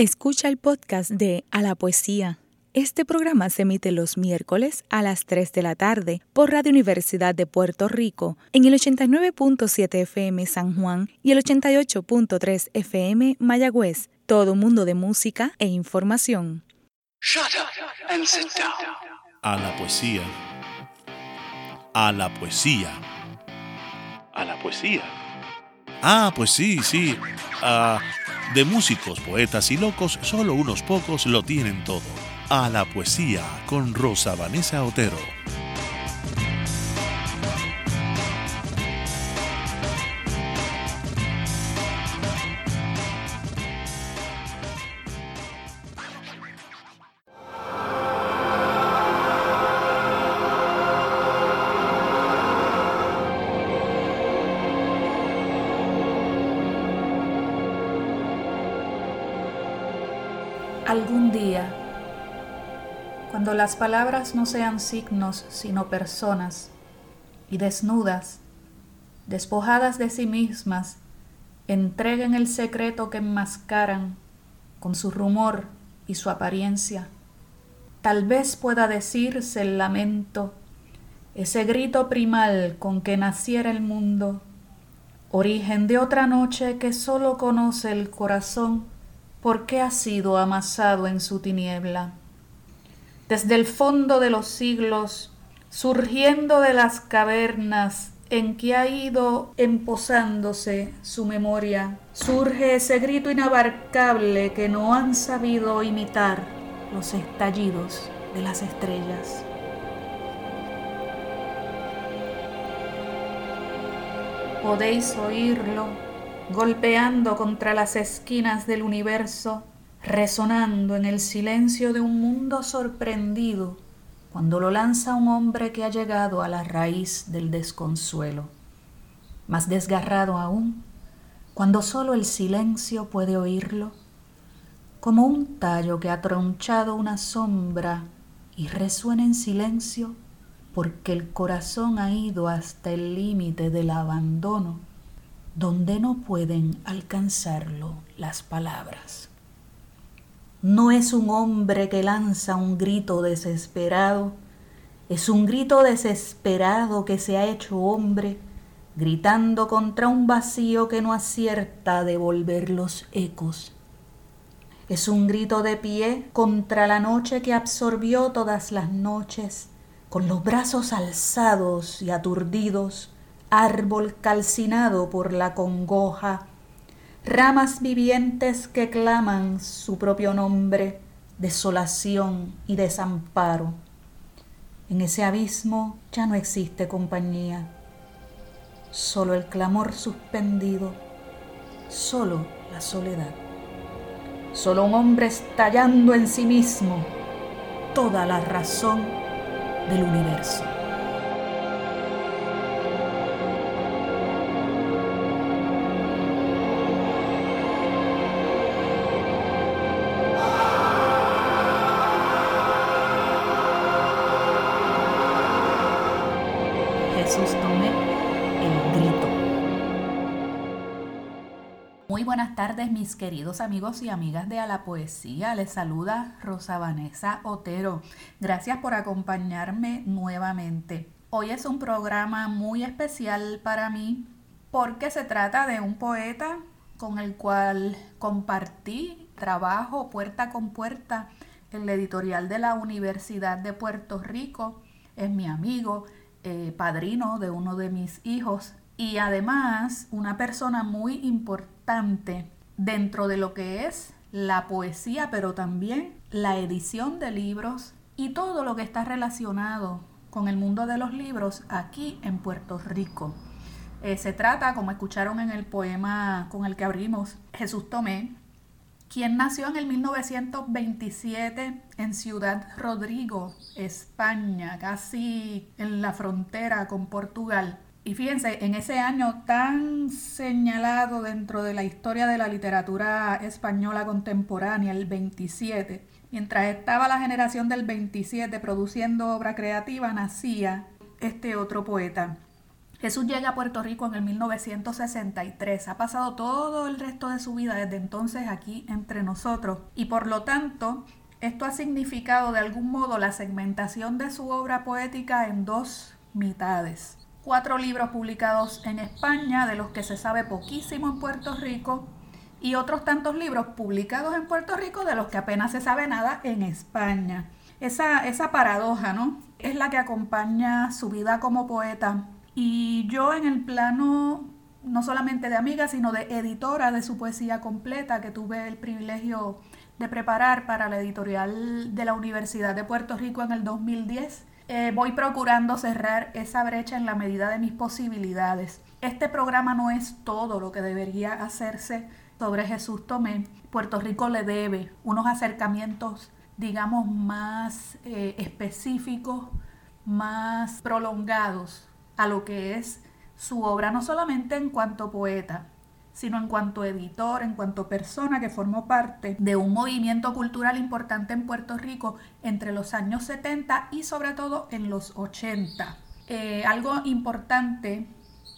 Escucha el podcast de A la Poesía. Este programa se emite los miércoles a las 3 de la tarde por Radio Universidad de Puerto Rico en el 89.7 FM San Juan y el 88.3 FM Mayagüez. Todo mundo de música e información. A la poesía. A la poesía. A la poesía. Ah, pues sí, sí. Ah, de músicos, poetas y locos, solo unos pocos lo tienen todo. A la poesía con Rosa Vanessa Otero. Las palabras no sean signos sino personas, y desnudas, despojadas de sí mismas, entreguen el secreto que enmascaran con su rumor y su apariencia. Tal vez pueda decirse el lamento, ese grito primal con que naciera el mundo, origen de otra noche que sólo conoce el corazón porque ha sido amasado en su tiniebla. Desde el fondo de los siglos, surgiendo de las cavernas en que ha ido emposándose su memoria, surge ese grito inabarcable que no han sabido imitar los estallidos de las estrellas. Podéis oírlo golpeando contra las esquinas del universo, resonando en el silencio de un mundo sorprendido, cuando lo lanza un hombre que ha llegado a la raíz del desconsuelo, más desgarrado aún, cuando solo el silencio puede oírlo, como un tallo que ha tronchado una sombra y resuena en silencio porque el corazón ha ido hasta el límite del abandono donde no pueden alcanzarlo las palabras. No es un hombre que lanza un grito desesperado, es un grito desesperado que se ha hecho hombre, gritando contra un vacío que no acierta a devolver los ecos. Es un grito de pie contra la noche que absorbió todas las noches, con los brazos alzados y aturdidos, árbol calcinado por la congoja, ramas vivientes que claman su propio nombre, desolación y desamparo. En ese abismo ya no existe compañía, solo el clamor suspendido, solo la soledad, solo un hombre estallando en sí mismo toda la razón del universo. El grito. Muy buenas tardes mis queridos amigos y amigas de A la Poesía. Les saluda Rosa Vanessa Otero. Gracias por acompañarme nuevamente. Hoy es un programa muy especial para mí porque se trata de un poeta con el cual compartí trabajo puerta con puerta en la editorial de la Universidad de Puerto Rico. Es mi amigo, eh, padrino de uno de mis hijos y además una persona muy importante dentro de lo que es la poesía, pero también la edición de libros y todo lo que está relacionado con el mundo de los libros aquí en Puerto Rico. Eh, se trata, como escucharon en el poema con el que abrimos, Jesús Tomé, quien nació en el 1927 en Ciudad Rodrigo, España, casi en la frontera con Portugal. Y fíjense, en ese año tan señalado dentro de la historia de la literatura española contemporánea, el 27, mientras estaba la generación del 27 produciendo obra creativa, nacía este otro poeta, Jesús llega a Puerto Rico en el 1963. Ha pasado todo el resto de su vida desde entonces aquí entre nosotros. Y por lo tanto, esto ha significado de algún modo la segmentación de su obra poética en dos mitades. Cuatro libros publicados en España, de los que se sabe poquísimo en Puerto Rico, y otros tantos libros publicados en Puerto Rico de los que apenas se sabe nada en España. Esa, esa paradoja, ¿no? Es la que acompaña su vida como poeta. Y yo en el plano no solamente de amiga, sino de editora de su poesía completa, que tuve el privilegio de preparar para la editorial de la Universidad de Puerto Rico en el 2010. Eh, voy procurando cerrar esa brecha en la medida de mis posibilidades. Este programa no es todo lo que debería hacerse sobre Jesús Tomé. Puerto Rico le debe unos acercamientos, digamos, más eh, específicos, más prolongados a lo que es su obra, no solamente en cuanto poeta, sino en cuanto editor, en cuanto persona que formó parte de un movimiento cultural importante en Puerto Rico entre los años 70 y sobre todo en los 80. Eh, algo importante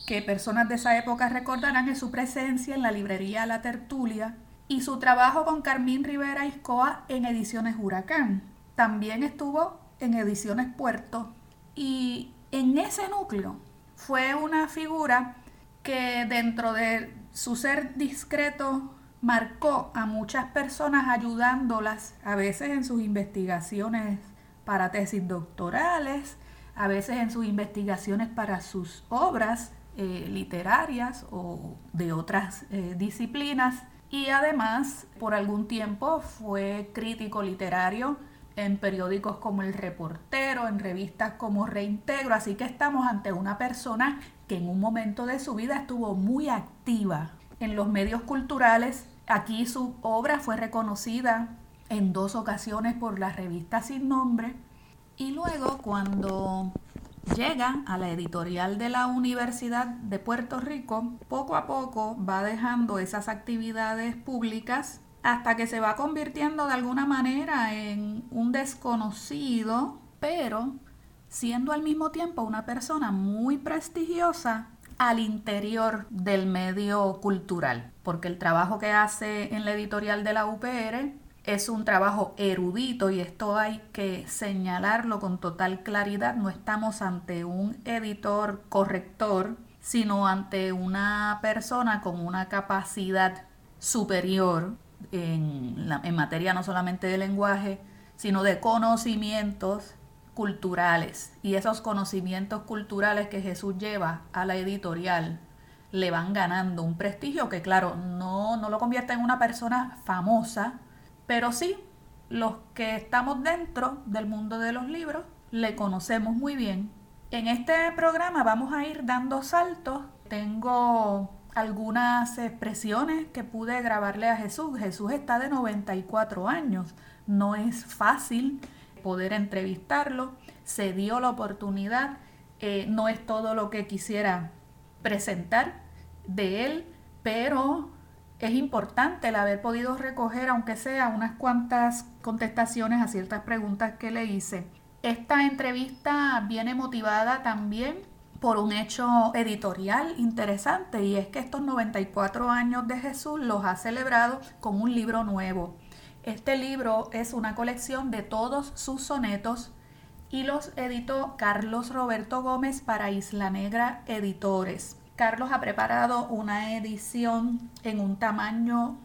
que personas de esa época recordarán es su presencia en la librería La Tertulia y su trabajo con Carmín Rivera Iscoa en Ediciones Huracán. También estuvo en Ediciones Puerto y en ese núcleo fue una figura que dentro de su ser discreto marcó a muchas personas ayudándolas a veces en sus investigaciones para tesis doctorales, a veces en sus investigaciones para sus obras eh, literarias o de otras eh, disciplinas. Y además por algún tiempo fue crítico literario en periódicos como El Reportero, en revistas como Reintegro, así que estamos ante una persona que en un momento de su vida estuvo muy activa en los medios culturales. Aquí su obra fue reconocida en dos ocasiones por la revista Sin Nombre y luego cuando llega a la editorial de la Universidad de Puerto Rico, poco a poco va dejando esas actividades públicas hasta que se va convirtiendo de alguna manera en un desconocido, pero siendo al mismo tiempo una persona muy prestigiosa al interior del medio cultural, porque el trabajo que hace en la editorial de la UPR es un trabajo erudito y esto hay que señalarlo con total claridad. No estamos ante un editor corrector, sino ante una persona con una capacidad superior en, materia no solamente de lenguaje, sino de conocimientos culturales. Y esos conocimientos culturales que Jesús lleva a la editorial le van ganando un prestigio que, claro, no, no lo convierte en una persona famosa, pero sí los que estamos dentro del mundo de los libros le conocemos muy bien. En este programa vamos a ir dando saltos. Tengo algunas expresiones que pude grabarle a Jesús. Jesús está de 94 años. No es fácil poder entrevistarlo. Se dio la oportunidad. Eh, no es todo lo que quisiera presentar de él, pero es importante el haber podido recoger, aunque sea unas cuantas contestaciones a ciertas preguntas que le hice. Esta entrevista viene motivada también por un hecho editorial interesante y es que estos 94 años de Jesús los ha celebrado con un libro nuevo. Este libro es una colección de todos sus sonetos y los editó Carlos Roberto Gómez para Isla Negra Editores. Carlos ha preparado una edición en un tamaño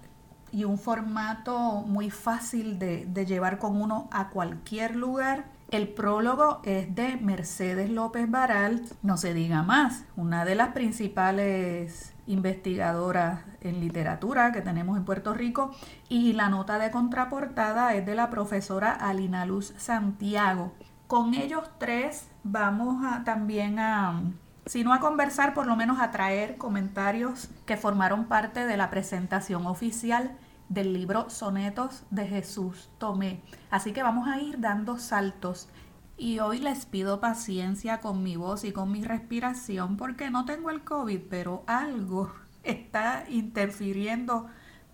y un formato muy fácil de, de llevar con uno a cualquier lugar el prólogo es de Mercedes López Baral, no se diga más, una de las principales investigadoras en literatura que tenemos en Puerto Rico y la nota de contraportada es de la profesora Alina Luz Santiago. Con ellos tres vamos también a, si no a conversar, por lo menos a traer comentarios que formaron parte de la presentación oficial del libro Sonetos de Jesús Tomé. Así que vamos a ir dando saltos. Y hoy les pido paciencia con mi voz y con mi respiración porque no tengo el COVID, pero algo está interfiriendo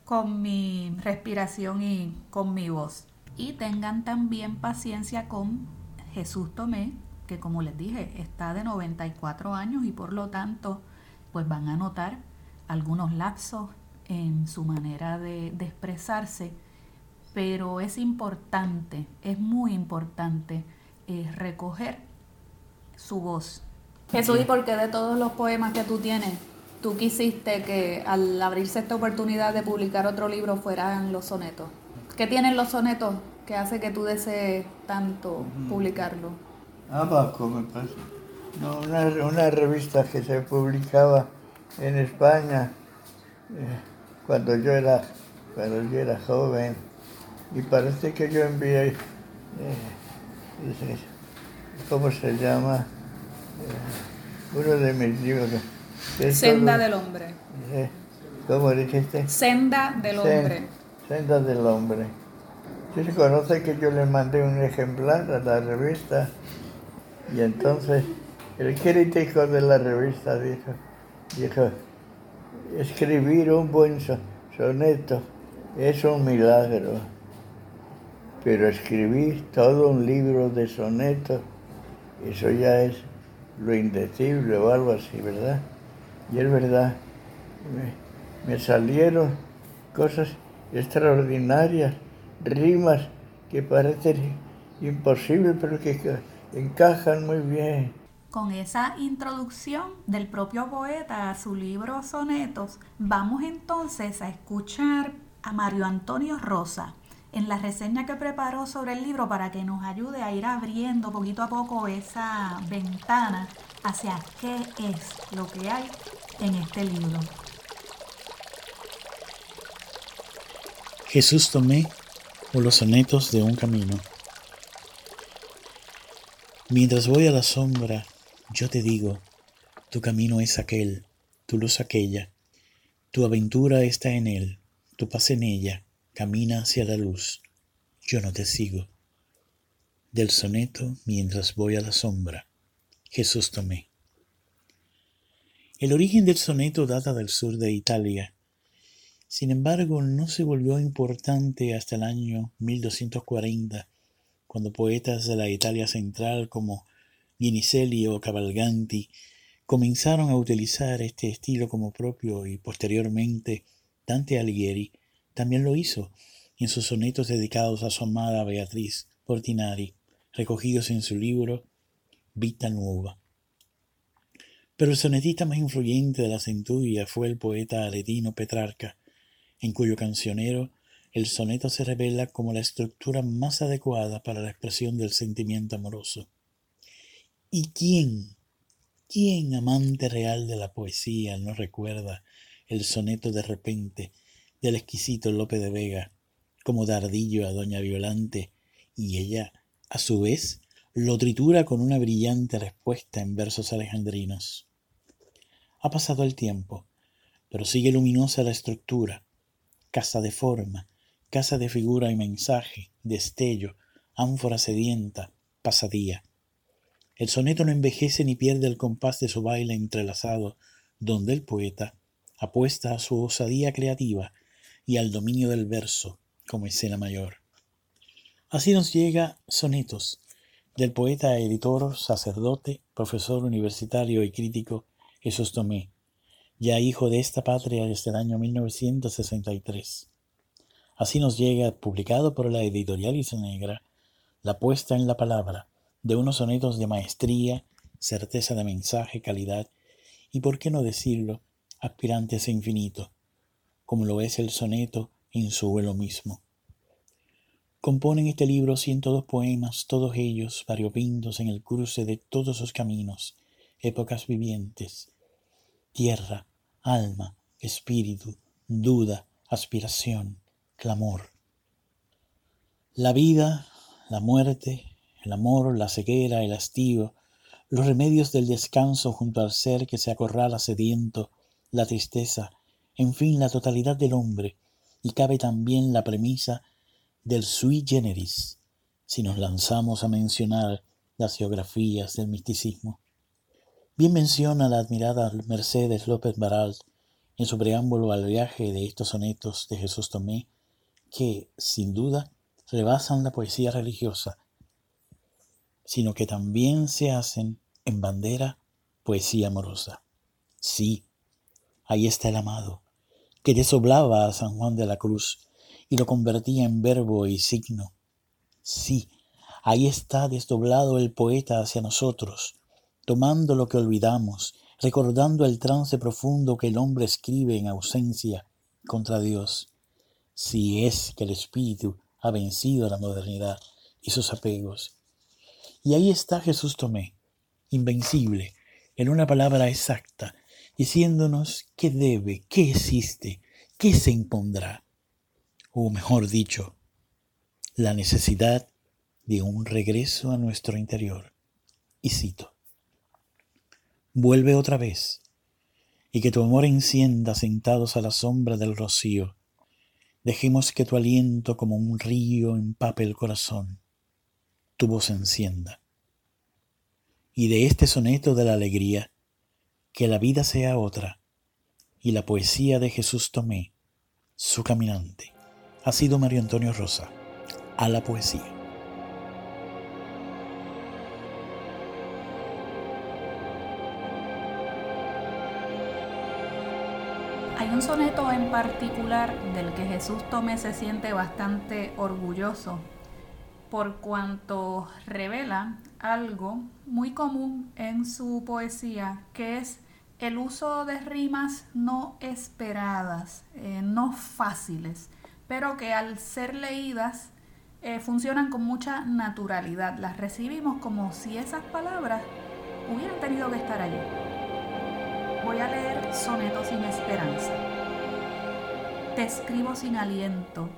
con mi respiración y con mi voz. Y tengan también paciencia con Jesús Tomé, que como les dije, está de 94 años y por lo tanto, pues van a notar algunos lapsos en su manera de, expresarse, pero es importante, es muy importante eh, recoger su voz. Jesús, ¿y por qué de todos los poemas que tú tienes, tú quisiste que al abrirse esta oportunidad de publicar otro libro fueran los sonetos? ¿Qué tienen los sonetos que hace que tú desees tanto publicarlo? Abaco me pasa. No, una, revista que se publicaba en España eh, cuando yo era cuando yo era joven y parece que yo envié eh, ¿cómo se llama? Eh, uno de mis libros. Senda del hombre. ¿Cómo dijiste? Senda del hombre. Senda del hombre. Sí se conoce que yo le mandé un ejemplar a la revista y entonces el crítico de la revista dijo, dijo escribir un buen soneto es un milagro, pero escribir todo un libro de sonetos, eso ya es lo indecible o algo así, ¿verdad? Y es verdad, me salieron cosas extraordinarias, rimas que parecen imposibles, pero que encajan muy bien. Con esa introducción del propio poeta a su libro Sonetos, vamos entonces a escuchar a Mario Antonio Rosa en la reseña que preparó sobre el libro para que nos ayude a ir abriendo poquito a poco esa ventana hacia qué es lo que hay en este libro. Jesús tomé o los sonetos de un camino. Mientras voy a la sombra, yo te digo, tu camino es aquel, tu luz aquella, tu aventura está en él, tu paz en ella, camina hacia la luz, yo no te sigo. Del soneto mientras voy a la sombra, Jesús tomé. El origen del soneto data del sur de Italia, sin embargo, no se volvió importante hasta el año 1240, cuando poetas de la Italia central como Guinicelli o Cavalganti comenzaron a utilizar este estilo como propio y posteriormente Dante Alighieri también lo hizo en sus sonetos dedicados a su amada Beatriz Portinari, recogidos en su libro Vita Nuova. Pero el sonetista más influyente de la centuria fue el poeta aretino Petrarca, en cuyo cancionero el soneto se revela como la estructura más adecuada para la expresión del sentimiento amoroso. ¿Y quién, quién amante real de la poesía no recuerda el soneto de repente del exquisito Lope de Vega como dardillo a doña Violante y ella, a su vez, lo tritura con una brillante respuesta en versos alejandrinos? Ha pasado el tiempo, pero sigue luminosa la estructura, casa de forma, casa de figura y mensaje, destello, ánfora sedienta, pasadía. El soneto no envejece ni pierde el compás de su baile entrelazado, donde el poeta apuesta a su osadía creativa y al dominio del verso como escena mayor. Así nos llega Sonetos, del poeta, editor, sacerdote, profesor universitario y crítico Jesús Tomé, ya hijo de esta patria desde el año 1963. Así nos llega, publicado por la editorial Negra, la puesta en la palabra de unos sonetos de maestría, certeza de mensaje, calidad y, por qué no decirlo, aspirantes a infinito, como lo es el soneto en su vuelo mismo. Componen este libro 102 poemas, todos ellos variopintos en el cruce de todos sus caminos, épocas vivientes, tierra, alma, espíritu, duda, aspiración, clamor. La vida, la muerte, el amor, la ceguera, el hastío, los remedios del descanso junto al ser que se acorrala sediento, la tristeza, en fin, la totalidad del hombre, y cabe también la premisa del sui generis, si nos lanzamos a mencionar las geografías del misticismo. Bien menciona la admirada Mercedes López Baralt en su preámbulo al viaje de estos sonetos de Jesús Tomé, que, sin duda, rebasan la poesía religiosa. Sino que también se hacen en bandera poesía amorosa. Sí, ahí está el amado, que desoblaba a San Juan de la Cruz y lo convertía en verbo y signo. Sí, ahí está desdoblado el poeta hacia nosotros, tomando lo que olvidamos, recordando el trance profundo que el hombre escribe en ausencia contra Dios, si es que el espíritu ha vencido a la modernidad y sus apegos. Y ahí está Jesús Tomé, invencible, en una palabra exacta, diciéndonos qué debe, qué existe, qué se impondrá, o mejor dicho, la necesidad de un regreso a nuestro interior. Y cito, vuelve otra vez, y que tu amor encienda sentados a la sombra del rocío. Dejemos que tu aliento como un río empape el corazón, tu voz encienda. Y de este soneto de la alegría, que la vida sea otra, y la poesía de Jesús Tomé, su caminante. Ha sido Mario Antonio Rosa, a la poesía. Hay un soneto en particular del que Jesús Tomé se siente bastante orgulloso por cuanto revela algo muy común en su poesía, que es el uso de rimas no esperadas, eh, no fáciles, pero que al ser leídas eh, funcionan con mucha naturalidad. Las recibimos como si esas palabras hubieran tenido que estar allí. Voy a leer Soneto sin esperanza. Te escribo sin aliento.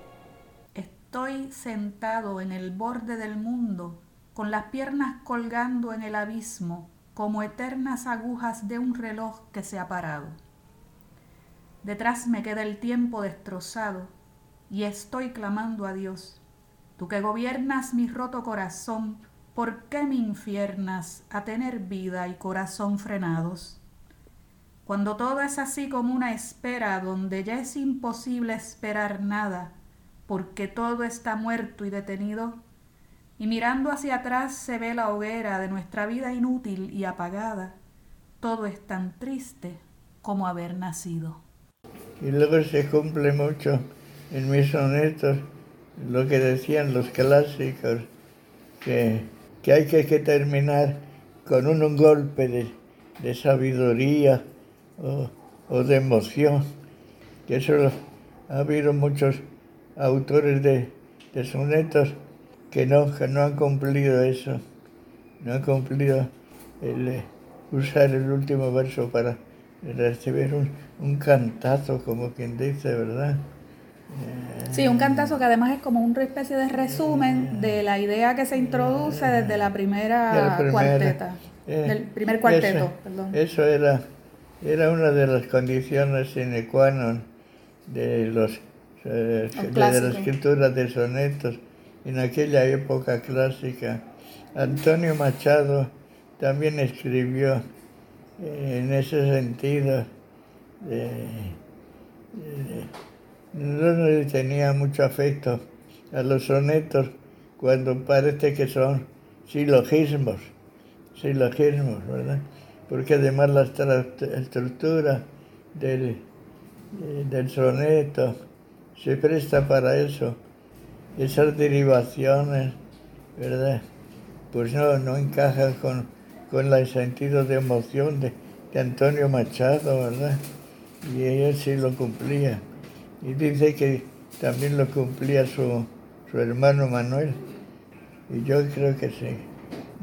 Estoy sentado en el borde del mundo, con las piernas colgando en el abismo como eternas agujas de un reloj que se ha parado. Detrás me queda el tiempo destrozado y estoy clamando a Dios. Tú que gobiernas mi roto corazón, ¿por qué me infiernas a tener vida y corazón frenados? Cuando todo es así como una espera donde ya es imposible esperar nada, porque todo está muerto y detenido, y mirando hacia atrás se ve la hoguera de nuestra vida inútil y apagada. Todo es tan triste como haber nacido. Y luego se cumple mucho en mis sonetos lo que decían los clásicos, que, que hay que, terminar con un, golpe de, sabiduría o, de emoción. Que eso ha habido muchos autores de, de sonetos que no, no han cumplido eso, no han cumplido el, eh, usar el último verso para recibir un, cantazo, como quien dice, ¿verdad? Sí, un cantazo que además es como una especie de resumen de la idea que se introduce desde la primera, cuarteta, eh, del primer cuarteto, eso, perdón. Eso era, era una de las condiciones sine qua non de, los, eh, de la escritura de sonetos en aquella época clásica. Antonio Machado también escribió eh, en ese sentido. no le tenía mucho afecto a los sonetos cuando parece que son silogismos, silogismos, ¿verdad? Porque además la estructura del, eh, del soneto se presta para eso esas derivaciones, ¿verdad? Pues no, no encajan con, con el sentido de emoción de, Antonio Machado, ¿verdad? Y ella sí lo cumplía. Y dice que también lo cumplía su, su hermano Manuel. Y yo creo que sí.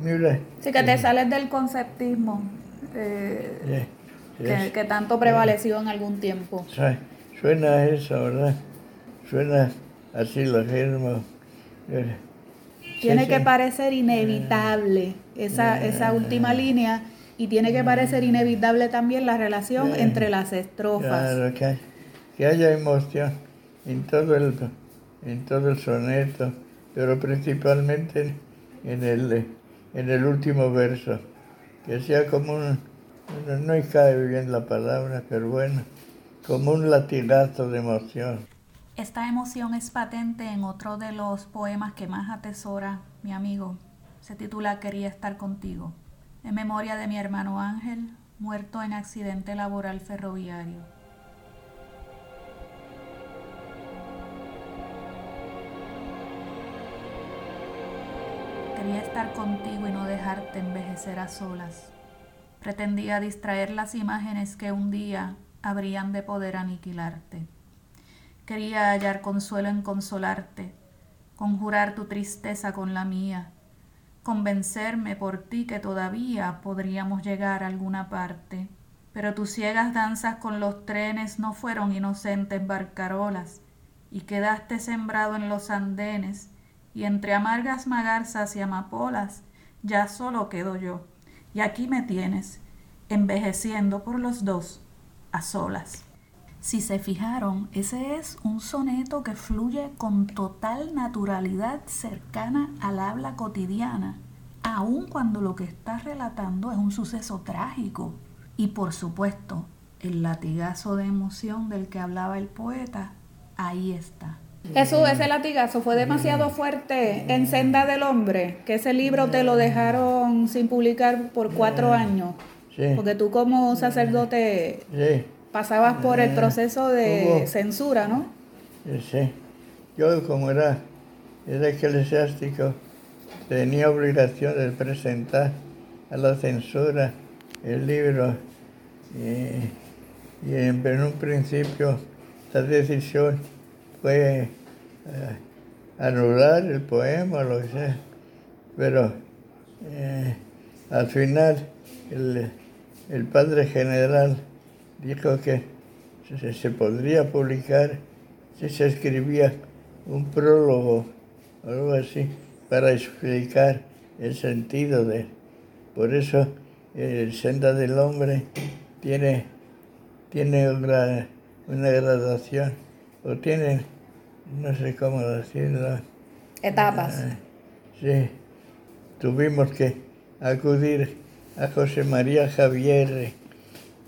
Mira, sí, que te sales del conceptismo eh, que, que, tanto prevaleció en algún tiempo. Suena eso, ¿verdad? Suena así lo mismo. Tiene que parecer inevitable esa, esa última línea y tiene que parecer inevitable también la relación entre las estrofas. Claro, que, que, haya emoción en todo, el, en todo el soneto, pero principalmente en el, en el último verso, que sea como un, no cae bien la palabra, pero bueno, como un latigazo de emoción. Esta emoción es patente en otro de los poemas que más atesora mi amigo, Se titula Quería estar contigo, en memoria de mi hermano Ángel, muerto en accidente laboral ferroviario. Quería estar contigo y no dejarte envejecer a solas. Pretendía distraer las imágenes que un día habrían de poder aniquilarte. Quería hallar consuelo en consolarte, conjurar tu tristeza con la mía, convencerme por ti que todavía podríamos llegar a alguna parte. Pero tus ciegas danzas con los trenes no fueron inocentes barcarolas, y quedaste sembrado en los andenes, y entre amargas magarzas y amapolas, ya solo quedo yo. Y aquí me tienes, envejeciendo por los dos, a solas. Si se fijaron, ese es un soneto que fluye con total naturalidad cercana al habla cotidiana, aun cuando lo que está relatando es un suceso trágico. Y por supuesto, el latigazo de emoción del que hablaba el poeta, ahí está. Jesús, ese latigazo fue demasiado fuerte en Senda del Hombre, que ese libro te lo dejaron sin publicar por cuatro años. Porque tú como sacerdote pasabas por el proceso de censura, ¿no? Sí. Yo como era, era eclesiástico, tenía obligación de presentar a la censura el libro y, en, un principio esa decisión fue eh, anular el poema, lo que sea, pero eh, al final el, el padre general dijo que se, podría publicar si se escribía un prólogo o algo así para explicar el sentido de... Por eso el Senda del Hombre tiene, tiene una, una gradación o tiene, no sé cómo decirlo. Etapas. Ah, sí, tuvimos que acudir a José María Javier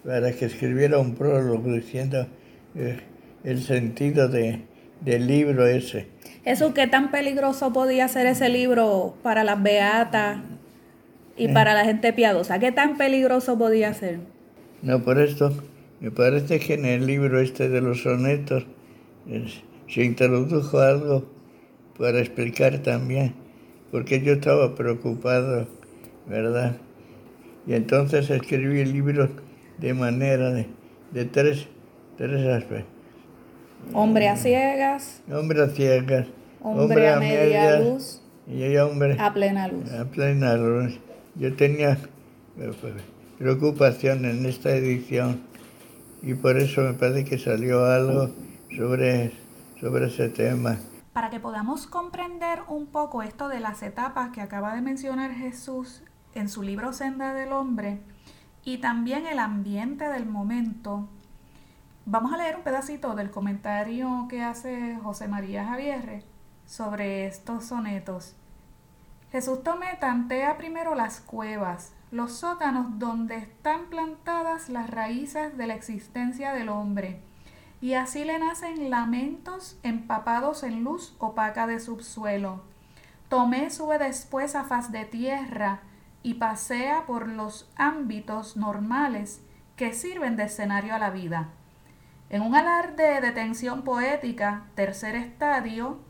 para que escribiera un prólogo diciendo eh, el sentido de, del libro ese. Eso, ¿qué tan peligroso podía ser ese libro para las beatas y para la gente piadosa? ¿Qué tan peligroso podía ser? No, por esto, me parece que en el libro este de los sonetos se introdujo algo para explicar también, porque yo estaba preocupado, ¿verdad? Y entonces escribí el libro de manera de, tres, tres aspectos. Hombre a ciegas. Hombre a ciegas. Hombre, a, media luz. Y hombre a plena luz. A plena luz. Yo tenía eh, pues, preocupación en esta edición y por eso me parece que salió algo sobre, sobre ese tema. Para que podamos comprender un poco esto de las etapas que acaba de mencionar Jesús en su libro Senda del Hombre, y también el ambiente del momento. Vamos a leer un pedacito del comentario que hace José María Javierre sobre estos sonetos. Jesús Tomé tantea primero las cuevas, los sótanos donde están plantadas las raíces de la existencia del hombre, y así le nacen lamentos empapados en luz opaca de subsuelo. Tomé sube después a faz de tierra, y pasea por los ámbitos normales que sirven de escenario a la vida. En un alarde de tensión poética, tercer estadio,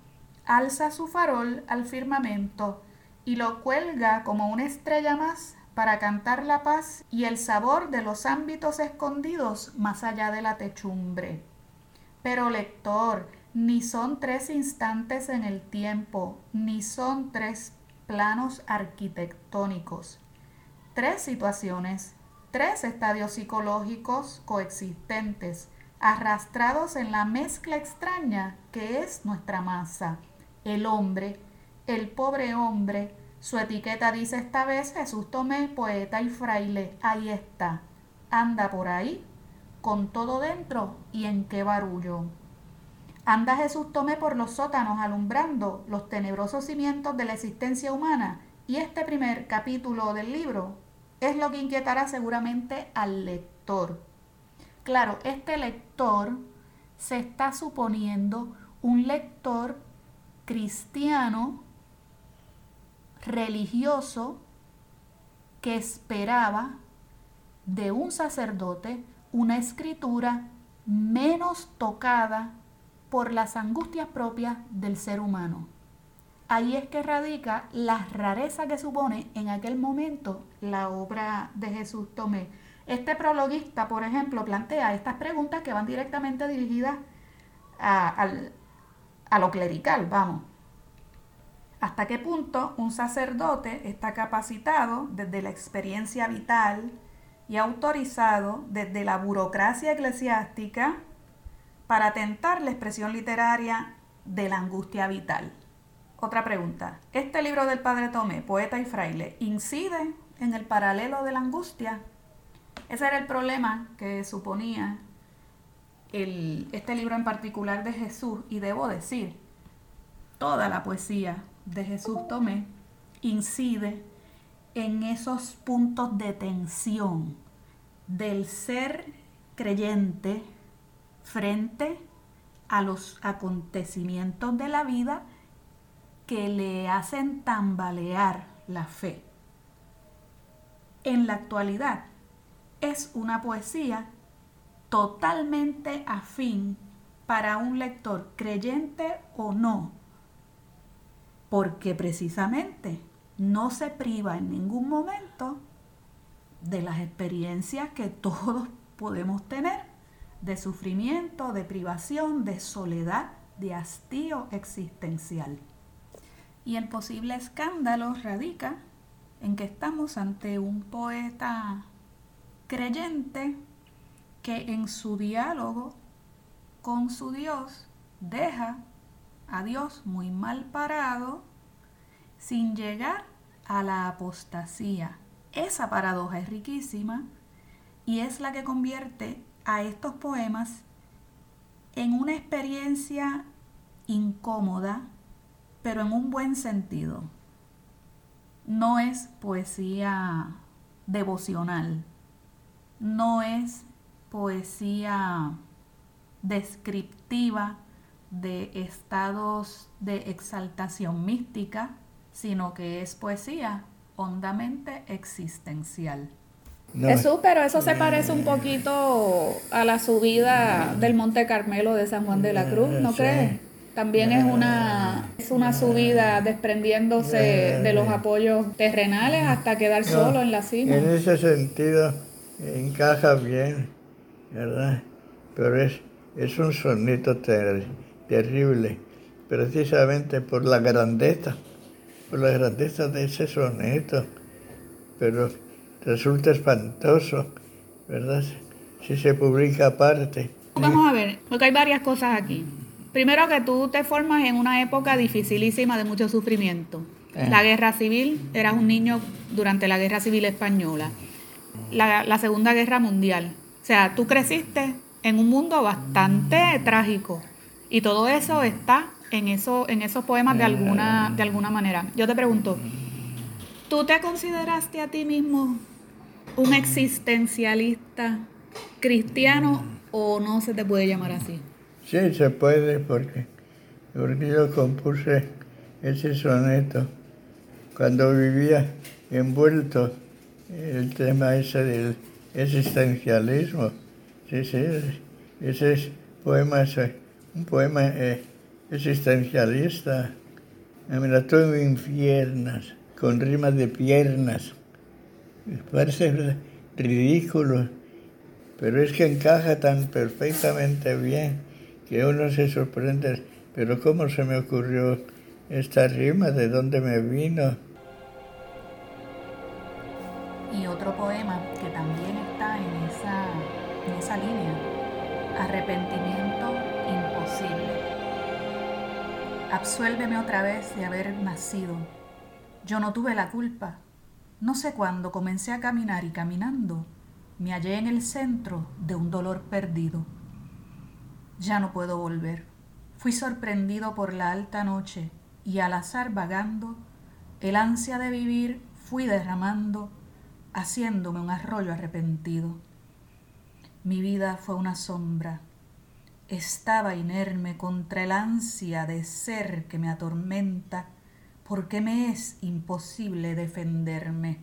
alza su farol al firmamento y lo cuelga como una estrella más para cantar la paz y el sabor de los ámbitos escondidos más allá de la techumbre. Pero lector, ni son tres instantes en el tiempo, ni son tres planos arquitectónicos. Tres situaciones, tres estadios psicológicos coexistentes, arrastrados en la mezcla extraña que es nuestra masa. El hombre, el pobre hombre, su etiqueta dice esta vez Jesús Tomé, poeta y fraile, ahí está, anda por ahí, con todo dentro y en qué barullo. Anda Jesús Tomé por los sótanos alumbrando los tenebrosos cimientos de la existencia humana y este primer capítulo del libro es lo que inquietará seguramente al lector. Claro, este lector se está suponiendo un lector cristiano religioso que esperaba de un sacerdote una escritura menos tocada por las angustias propias del ser humano. Ahí es que radica la rareza que supone en aquel momento la obra de Jesús Tomé. Este prologuista, por ejemplo, plantea estas preguntas que van directamente dirigidas a, a lo clerical, vamos. ¿Hasta qué punto un sacerdote está capacitado desde la experiencia vital y autorizado desde la burocracia eclesiástica para tentar la expresión literaria de la angustia vital? Otra pregunta. ¿Este libro del Padre Tomé, poeta y fraile, incide en el paralelo de la angustia? Ese era el problema que suponía el, este libro en particular de Jesús y debo decir, toda la poesía de Jesús Tomé incide en esos puntos de tensión del ser creyente frente a los acontecimientos de la vida que le hacen tambalear la fe. En la actualidad es una poesía totalmente afín para un lector creyente o no, porque precisamente no se priva en ningún momento de las experiencias que todos podemos tener de sufrimiento, de privación, de soledad, de hastío existencial. Y el posible escándalo radica en que estamos ante un poeta creyente que en su diálogo con su Dios deja a Dios muy mal parado sin llegar a la apostasía. Esa paradoja es riquísima y es la que convierte a estos poemas en una experiencia incómoda pero en un buen sentido. No es poesía devocional, no es poesía descriptiva de estados de exaltación mística, sino que es poesía hondamente existencial. Jesús, pero eso se parece un poquito a la subida del Monte Carmelo de San Juan de la Cruz, ¿no crees? También es una, es una subida desprendiéndose de los apoyos terrenales hasta quedar solo en la cima. En ese sentido encaja bien, ¿verdad? Pero es, es un sonido terrible, precisamente por la grandeza, por la grandeza de ese soneto. Pero resulta espantoso, ¿verdad? Si se publica aparte. Vamos a ver, porque hay varias cosas aquí. Primero que tú te formas en una época dificilísima de mucho sufrimiento. Eh. La guerra civil, eras un niño durante la guerra civil española. La, Segunda Guerra Mundial. O sea, tú creciste en un mundo bastante trágico. Y todo eso está en, eso, en esos poemas de alguna, de alguna manera. Yo te pregunto, ¿tú te consideraste a ti mismo un existencialista cristiano o no se te puede llamar así? Sí, se puede porque, yo compuse ese soneto cuando vivía envuelto en el tema ese del existencialismo. Sí, sí, ese poema es un poema eh, existencialista. Me la tuve en piernas, con rimas de piernas. Parece ridículo, pero es que encaja tan perfectamente bien que uno se sorprende, pero ¿cómo se me ocurrió esta rima? ¿De dónde me vino? Y otro poema que también está en esa, en esa línea, arrepentimiento imposible. Absuélveme otra vez de haber nacido. Yo no tuve la culpa. No sé cuándo comencé a caminar y caminando me hallé en el centro de un dolor perdido. Ya no puedo volver. Fui sorprendido por la alta noche y al azar vagando, el ansia de vivir fui derramando, haciéndome un arroyo arrepentido. Mi vida fue una sombra. Estaba inerme contra el ansia de ser que me atormenta, porque me es imposible defenderme.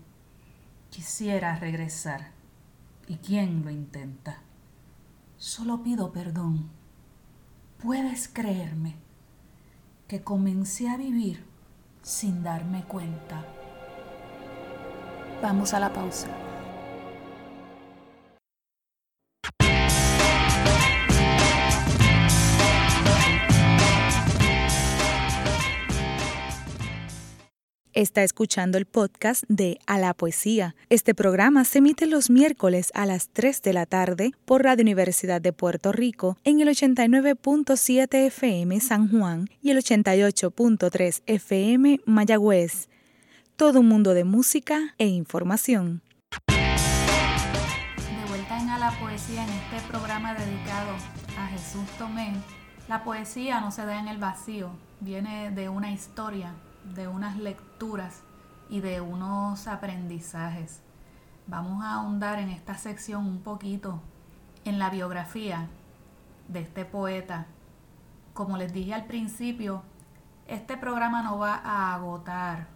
Quisiera regresar. ¿Y quién lo intenta? Solo pido perdón. Puedes creerme que comencé a vivir sin darme cuenta. Vamos a la pausa. Está escuchando el podcast de A la Poesía. Este programa se emite los miércoles a las 3 de la tarde por Radio Universidad de Puerto Rico en el 89.7 FM San Juan y el 88.3 FM Mayagüez. Todo un mundo de música e información. De vuelta en A la Poesía en este programa dedicado a Jesús Tomé. La poesía no se da en el vacío, viene de una historia de unas lecturas y de unos aprendizajes. Vamos a ahondar en esta sección un poquito en la biografía de este poeta. Como les dije al principio, este programa no va a agotar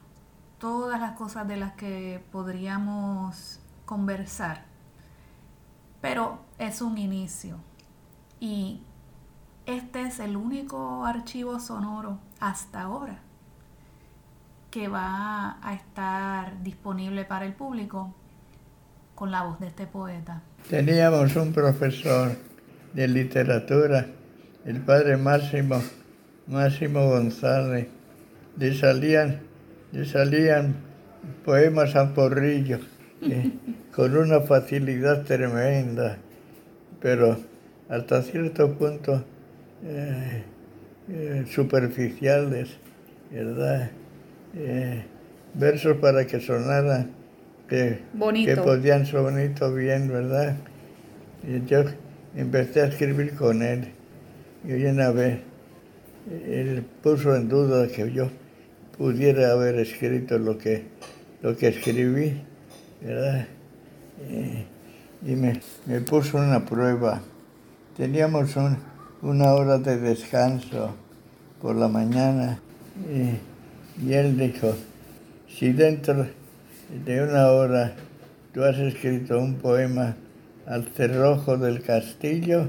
todas las cosas de las que podríamos conversar, pero es un inicio y este es el único archivo sonoro hasta ahora que va a estar disponible para el público con la voz de este poeta. Teníamos un profesor de literatura, el padre Máximo, Máximo González, le salían, le salían poemas a porrillo, eh, con una facilidad tremenda, pero hasta cierto punto eh, eh, superficiales, ¿verdad? Eh, versos para que sonaran, que, que podían sonar bien, ¿verdad? Y yo empecé a escribir con él. Y una vez él puso en duda que yo pudiera haber escrito lo que, lo que escribí, ¿verdad? y me, me, puso una prueba. Teníamos una hora de descanso por la mañana. Y, y él dijo, si dentro de una hora tú has escrito un poema al cerrojo del castillo,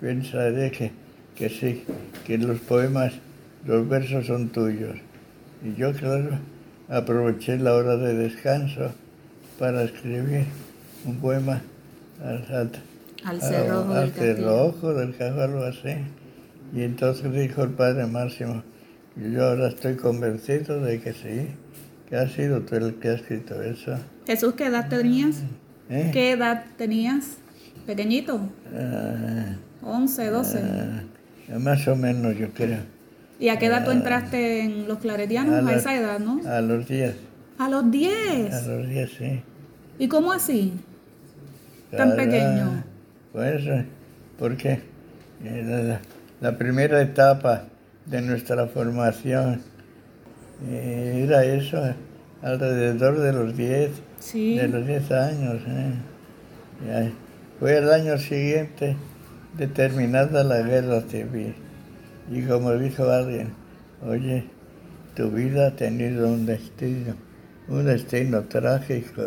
pensaré que, que sí, que los poemas, los versos son tuyos. Y yo, claro, aproveché la hora de descanso para escribir un poema al, al, cerrojo, del, cerrojo del castillo, así. Y entonces dijo el padre Máximo, yo ahora estoy convencido de que sí, que has sido tú el que ha escrito eso. Jesús, ¿qué edad tenías? ¿Eh? ¿Qué edad tenías? ¿Pequeñito? Uh, 11, 12. más o menos, yo creo. ¿Y a qué edad tú ah. entraste en los claretianos? A, esa edad, ¿no? A los 10. ¿A los 10? A los 10, sí. ¿Y cómo así? Tan pequeño. Pues, porque la, la primera etapa de nuestra formación. Eh, era eso, alrededor de los 10, de los 10 años. ¿eh? Fue el año siguiente determinada la guerra civil. Y como dijo alguien, oye, tu vida ha tenido un destino, un destino trágico.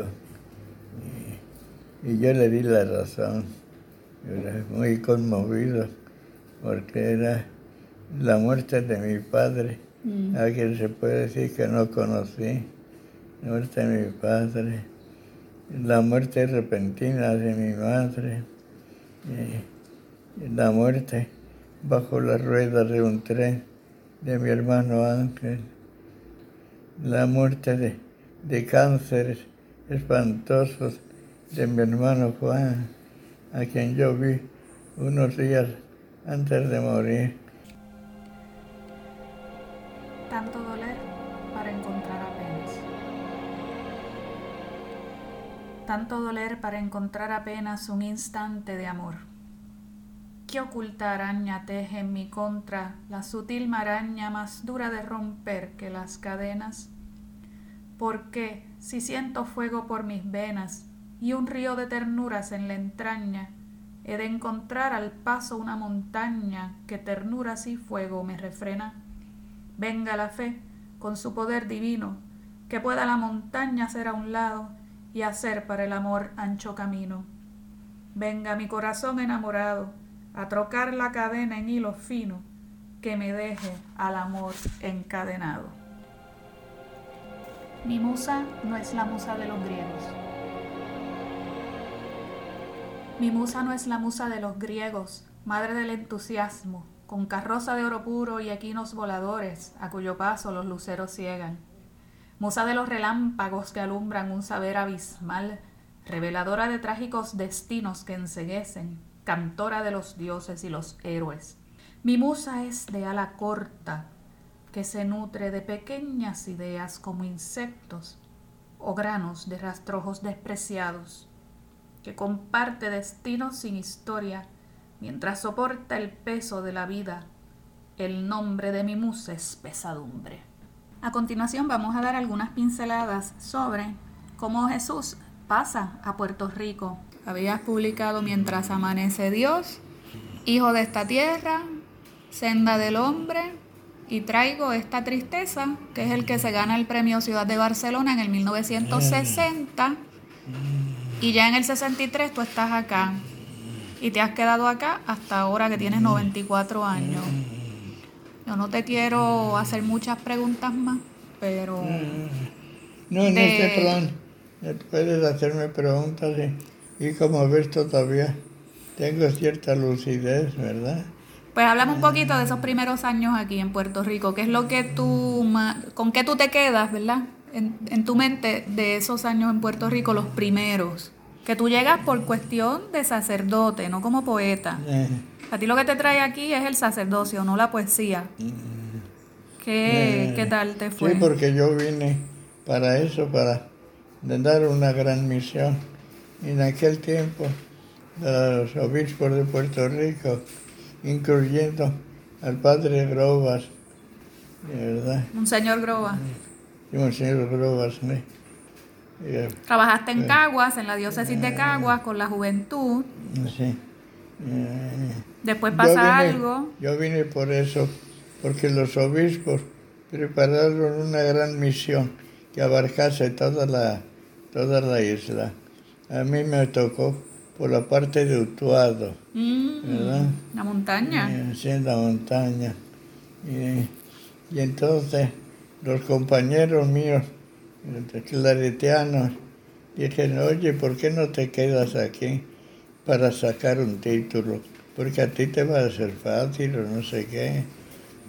Y, y yo le di la razón. Yo era muy conmovido porque era la muerte de mi padre, mm. a quien se puede decir que no conocí, la muerte de mi padre, la muerte repentina de mi madre, la muerte bajo la rueda de un tren de mi hermano Ángel, la muerte de, de cánceres espantosos de mi hermano Juan, a quien yo vi unos días antes de morir. Tanto doler para encontrar apenas. Tanto doler para encontrar apenas un instante de amor. ¿Qué oculta araña teje en mi contra la sutil maraña más dura de romper que las cadenas? Porque si siento fuego por mis venas y un río de ternuras en la entraña, he de encontrar al paso una montaña que ternuras y fuego me refrena? Venga la fe con su poder divino, que pueda la montaña hacer a un lado y hacer para el amor ancho camino. Venga mi corazón enamorado a trocar la cadena en hilo fino que me deje al amor encadenado. Mi musa no es la musa de los griegos. Mi musa no es la musa de los griegos, madre del entusiasmo, con carroza de oro puro y equinos voladores, a cuyo paso los luceros ciegan. Musa de los relámpagos que alumbran un saber abismal, reveladora de trágicos destinos que enseguecen, cantora de los dioses y los héroes. Mi musa es de ala corta, que se nutre de pequeñas ideas como insectos o granos de rastrojos despreciados, que comparte destinos sin historia mientras soporta el peso de la vida. El nombre de mi musa es pesadumbre. A continuación vamos a dar algunas pinceladas sobre cómo Jesús pasa a Puerto Rico. Habías publicado Mientras amanece Dios, Hijo de esta tierra, Senda del hombre, y traigo esta tristeza, que es el que se gana el premio Ciudad de Barcelona en el 1960. Y ya en el 63 tú estás acá. Y te has quedado acá hasta ahora que tienes 94 años. Yo no te quiero hacer muchas preguntas más, pero... No, en este plan puedes hacerme preguntas y, y como ves todavía tengo cierta lucidez, ¿verdad? Pues hablamos un poquito de esos primeros años aquí en Puerto Rico. ¿Qué es lo que tú, con qué tú te quedas, verdad? En, en, tu mente de esos años en Puerto Rico, los primeros. Que tú llegas por cuestión de sacerdote, no como poeta. A ti lo que te trae aquí es el sacerdocio, no la poesía. ¿Qué, ¿Qué tal te fue? Sí, porque yo vine para eso, para dar una gran misión. En aquel tiempo, los obispos de Puerto Rico incluyendo al padre Grobas, verdad. Un señor Grobas. Sí, un señor Grobas, ¿sí? Trabajaste en Caguas, en la diócesis de Caguas, con la juventud. Sí. Después pasa algo. Yo vine por eso, porque los obispos prepararon una gran misión que abarcase toda la, toda la isla. A mí me tocó por la parte de Utuado, mm, ¿verdad? La montaña. Sí, la montaña. Y, entonces los compañeros míos, claretianos, dijeron, oye, ¿por qué no te quedas aquí para sacar un título? Porque a ti te va a ser fácil o no sé qué.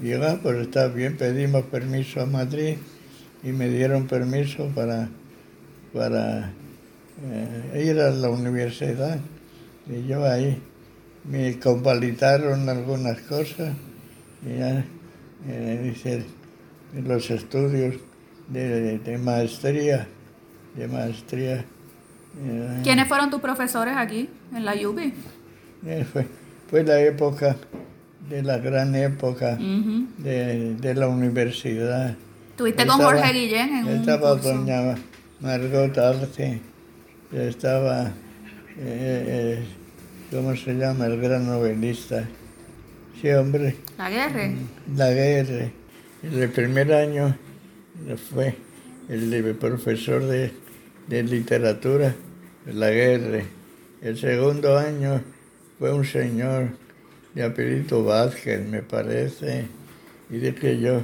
Y yo, ah, pues está bien, pedimos permiso a Madrid y me dieron permiso para, para eh, ir a la universidad. Y yo ahí me convalidaron algunas cosas y ya eh, hice los estudios de, maestría, de maestría. Eh, ¿Quiénes fueron tus profesores aquí, en la UBI? fue, fue la época, de la gran época de, de, la universidad. ¿Tuviste con Jorge Guillén en Estaba un curso? doña Margot Arce estaba, eh, eh, ¿cómo se llama? El gran novelista. Sí, hombre. La guerra. La guerra. El primer año fue el profesor de, de literatura, la guerra. El segundo año fue un señor de apellido Vázquez, me parece, y dije yo,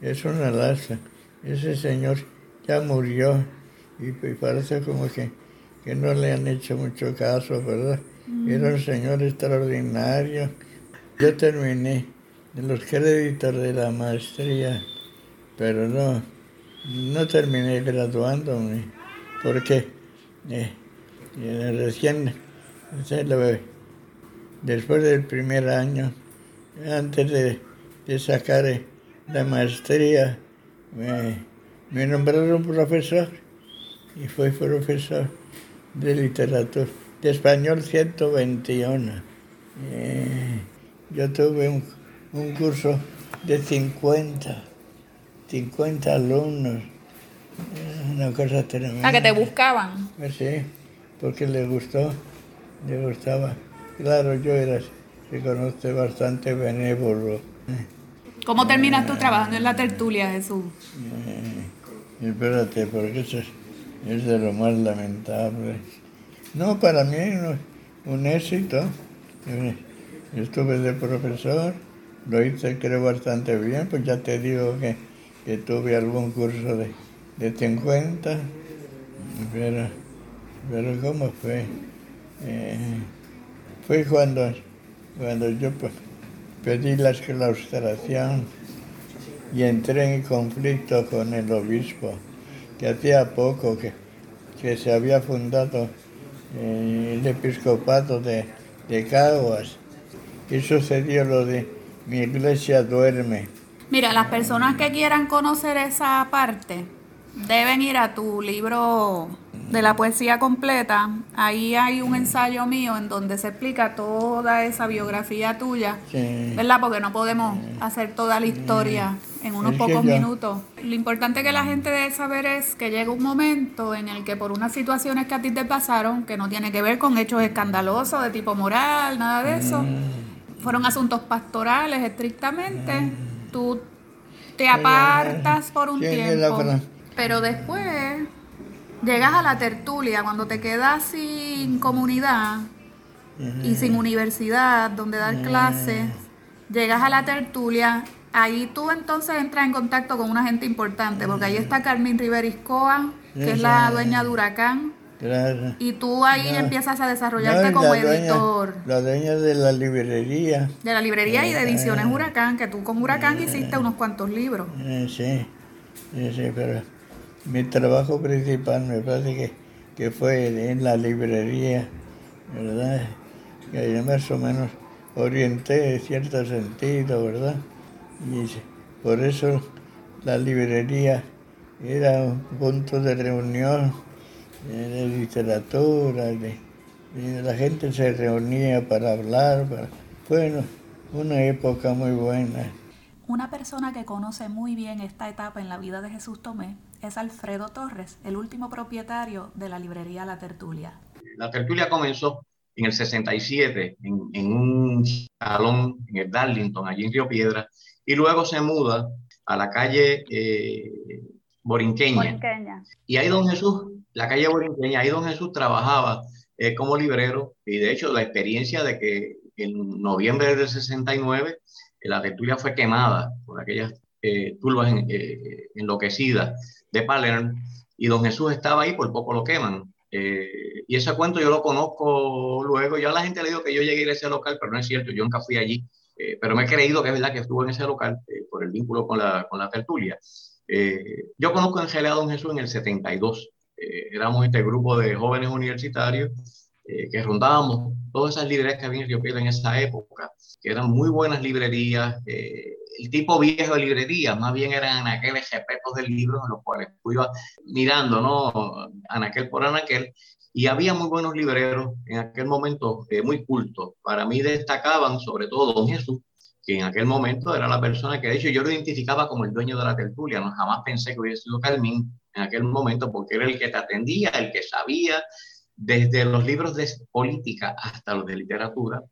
es una lástima, ese señor ya murió y parece como que que no le han hecho mucho caso, ¿verdad? Era un señor extraordinario. Yo terminé de los créditos de la maestría, pero no, no terminé graduándome, porque eh, recién, después del primer año, antes de, sacar la maestría, me, nombraron profesor y fui profesor de literatura, de español 121. Eh, yo tuve un, un, curso de 50, 50 alumnos, una cosa tremenda. ¿A que te buscaban? Pues sí, porque les gustó, les gustaba. Claro, yo era, se conoce, bastante benévolo. ¿Cómo terminas tú trabajando en la tertulia, Jesús? Eh, espérate, porque eso es, de lo más lamentable. No, para mí es un éxito. Eh, yo estuve de profesor, lo hice creo bastante bien, pues ya te digo que, tuve algún curso de, de 50, pero, pero ¿cómo fue? Eh, fue cuando, cuando yo pedí la exclaustración y entré en conflicto con el obispo, que hacía poco que, que se había fundado eh, el episcopato de, de Caguas y sucedió lo de mi iglesia duerme. Mira, las personas que quieran conocer esa parte deben ir a tu libro de la poesía completa, ahí hay un ensayo mío en donde se explica toda esa biografía tuya, ¿verdad? Porque no podemos hacer toda la historia en unos pocos minutos. Lo importante que la gente debe saber es que llega un momento en el que por unas situaciones que a ti te pasaron, que no tiene que ver con hechos escandalosos de tipo moral, nada de eso, mm. fueron asuntos pastorales estrictamente, mm. Tú te apartas por un tiempo, pero después llegas a la tertulia, cuando te quedas sin comunidad y sin universidad donde dar clases, llegas a la tertulia, ahí tú entonces entras en contacto con una gente importante, porque ahí está Carmen Riveriscoa, que es la dueña de Huracán. Y tú ahí empiezas a desarrollarte como editor. la dueña de la librería. De la librería y de ediciones Huracán, que tú con Huracán hiciste unos cuantos libros. Eh, sí, sí, sí, pero mi trabajo principal me parece que, fue en la librería, ¿verdad? Que yo más o menos orienté en cierto sentido, ¿verdad? Y por eso la librería era un punto de reunión de literatura, de, la gente se reunía para hablar, para, bueno, una época muy buena. Una persona que conoce muy bien esta etapa en la vida de Jesús Tomé es Alfredo Torres, el último propietario de la librería La Tertulia. La Tertulia comenzó en el 67 en, un salón en el Darlington, allí en Río Piedra, y luego se muda a la calle eh, Borinqueña. Y ahí don Jesús, la calle Borinqueña, ahí don Jesús trabajaba eh, como librero y de hecho la experiencia de que en noviembre del 69 la tertulia fue quemada por aquellas eh, turbas enloquecidas de Palermo, y don Jesús estaba ahí, por poco lo queman. Eh, y ese cuento yo lo conozco luego, ya la gente le dijo que yo llegué a ese local, pero no es cierto, yo nunca fui allí, eh, pero me he creído que es verdad que estuvo en ese local eh, por el vínculo con la, con la tertulia. yo conozco en a don Jesús en el 72, éramos este grupo de jóvenes universitarios que rondábamos todas esas librerías que había en Río Piedra en esa época, que eran muy buenas librerías, el tipo viejo de librería, más bien eran aquellos respetos de libros en los cuales tú ibas mirando, ¿no? Anaquel por anaquel, y había muy buenos libreros en aquel momento, eh, muy cultos. Para mí destacaban sobre todo Don Jesús, que en aquel momento era la persona que de hecho yo lo identificaba como el dueño de la tertulia, no jamás pensé que hubiese sido Carmín en aquel momento, porque era el que te atendía, el que sabía, desde los libros de política hasta los de literatura,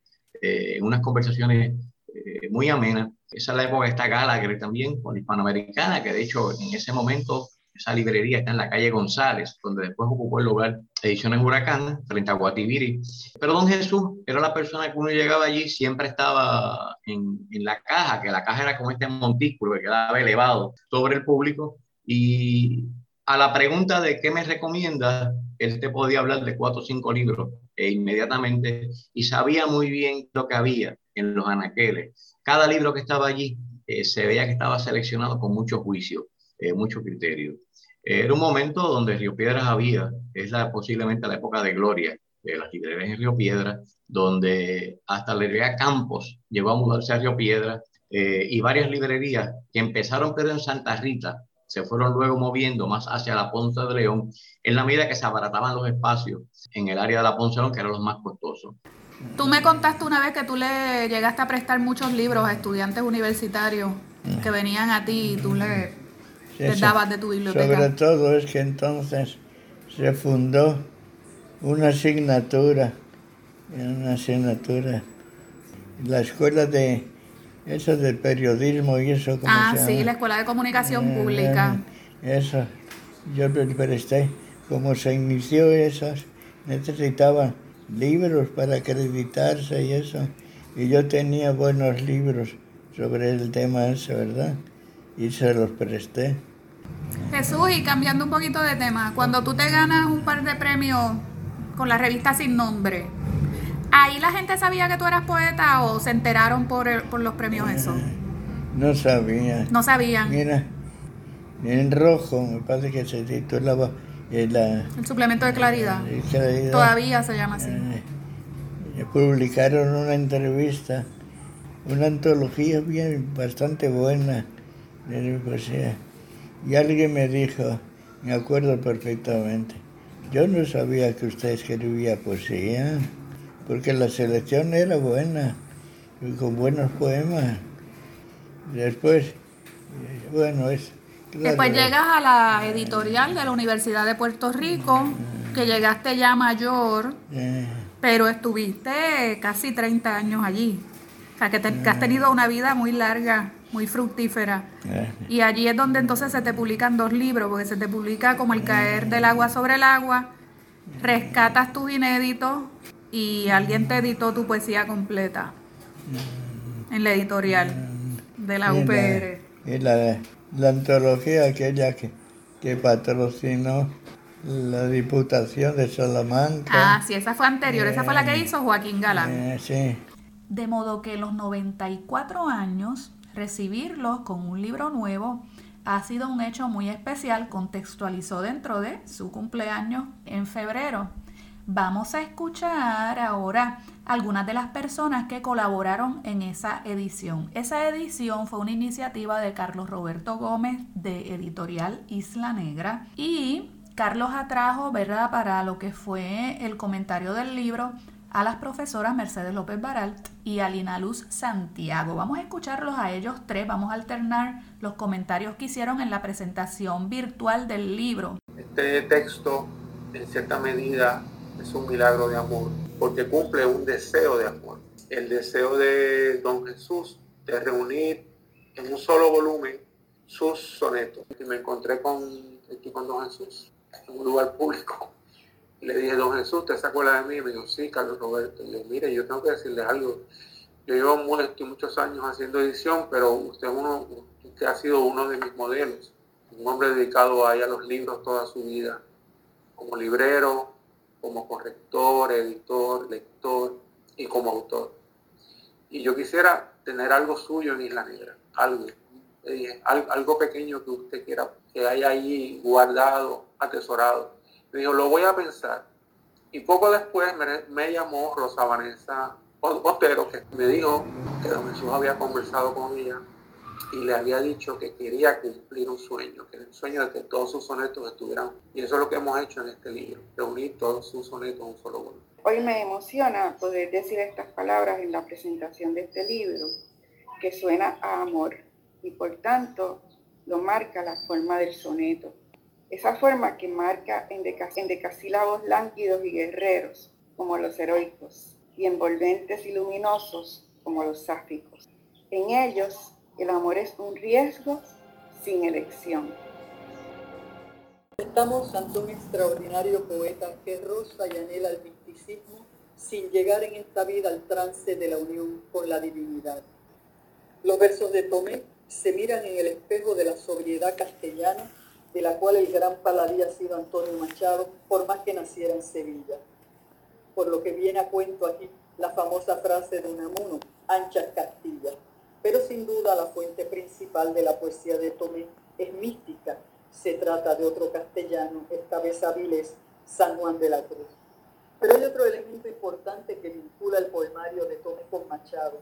eh, unas conversaciones eh, muy amenas esa es la época de esta Gallagher también, con Hispanoamericana, que de hecho en ese momento esa librería está en la calle González, donde después ocupó el lugar Ediciones Huracán, frente a Guatibiri. Pero don Jesús era la persona que uno llegaba allí, siempre estaba en, en la caja, que la caja era como este montículo que quedaba elevado sobre el público. Y a la pregunta de qué me recomienda, él te podía hablar de cuatro o cinco libros e inmediatamente, y sabía muy bien lo que había en los anaqueles cada libro que estaba allí eh, se veía que estaba seleccionado con mucho juicio, eh, mucho criterio. era un momento donde Río Piedras había, es la, posiblemente la época de gloria de las librerías en Río Piedras, donde hasta la librería Campos llegó a mudarse a Río Piedras eh, y varias librerías que empezaron pero en Santa Rita, se fueron luego moviendo más hacia la Ponce de León, en la medida que se abarataban los espacios en el área de la Ponce de León, que eran los más costosos. Tú me contaste una vez que tú le llegaste a prestar muchos libros a estudiantes universitarios que venían a ti y tú le, les dabas de tu biblioteca. Sobre todo es que entonces se fundó una asignatura, una asignatura, la escuela de, eso del periodismo y eso. ¿cómo ah, sí, la Escuela de Comunicación eh, Pública. Eso, yo presté, como se inició eso, necesitaban libros para acreditarse y eso, y yo tenía buenos libros sobre el tema ese, ¿verdad? Y se los presté. Jesús, y cambiando un poquito de tema, cuando tú te ganas un par de premios con la revista Sin Nombre, ¿ahí la gente sabía que tú eras poeta o se enteraron por, por los premios eso? No sabía. No sabían. Mira, en rojo me parece que se titulaba el, el suplemento de claridad. Todavía se llama así. Eh, publicaron una entrevista, una antología bien bastante buena de mi poesía. Y alguien me dijo, me acuerdo perfectamente, yo no sabía que usted escribía poesía, porque la selección era buena, con buenos poemas. Después, bueno, es... Después llegas a la editorial de la Universidad de Puerto Rico, que llegaste ya mayor, pero estuviste casi 30 años allí. O sea, que, que has tenido una vida muy larga muy fructífera. Y allí es donde entonces se te publican dos libros, porque se te publica como El caer del agua sobre el agua, rescatas tus inéditos y alguien te editó tu poesía completa en la editorial de la UPR. Y la, la, antología aquella que, que patrocinó la Diputación de Salamanca. Ah, sí, esa fue anterior, esa fue la que eh, hizo Joaquín Galán. Eh, sí. De modo que los 94 años recibirlos con un libro nuevo ha sido un hecho muy especial, contextualizó dentro de su cumpleaños en febrero. Vamos a escuchar ahora algunas de las personas que colaboraron en esa edición. Esa edición fue una iniciativa de Carlos Roberto Gómez de Editorial Isla Negra y Carlos atrajo, ¿verdad?, para lo que fue el comentario del libro a las profesoras Mercedes López Baral y Alina Luz Santiago. Vamos a escucharlos a ellos tres, vamos a alternar los comentarios que hicieron en la presentación virtual del libro. Este texto, en cierta medida, es un milagro de amor, porque cumple un deseo de amor. El deseo de don Jesús de reunir en un solo volumen sus sonetos. Y me encontré con, aquí con don Jesús en un lugar público le dije, don Jesús, ¿te se acuerda de mí? Y me dijo, sí, Carlos Roberto. Y le dije, mire, yo tengo que decirle algo. Yo llevo muchos años haciendo edición, pero usted, uno, usted ha sido uno de mis modelos. Un hombre dedicado a, a los libros toda su vida. Como librero, como corrector, editor, lector y como autor. Y yo quisiera tener algo suyo en Isla Negra. Algo. algo pequeño que usted quiera, que haya ahí guardado, atesorado me dijo, lo voy a pensar. Y poco después me, llamó Rosa Vanessa Otero, que me dijo que don Jesús había conversado con ella y le había dicho que quería cumplir un sueño, que era el sueño de que todos sus sonetos estuvieran. Y eso es lo que hemos hecho en este libro, reunir todos sus sonetos en un solo volumen. Hoy me emociona poder decir estas palabras en la presentación de este libro, que suena a amor y por tanto lo marca la forma del soneto esa forma que marca en, decasílabos lánguidos y guerreros, como los heroicos, y envolventes y luminosos, como los sáficos. En ellos, el amor es un riesgo sin elección. Estamos ante un extraordinario poeta que roza y anhela el misticismo sin llegar en esta vida al trance de la unión con la divinidad. Los versos de Tomé se miran en el espejo de la sobriedad castellana de la cual el gran paladí ha sido Antonio Machado, por más que naciera en Sevilla. Por lo que viene a cuento aquí la famosa frase de Unamuno, ancha Castilla. Pero sin duda la fuente principal de la poesía de Tomé es mística. Se trata de otro castellano, esta vez Avilés, San Juan de la Cruz. Pero hay otro elemento importante que vincula el poemario de Tomé con Machado,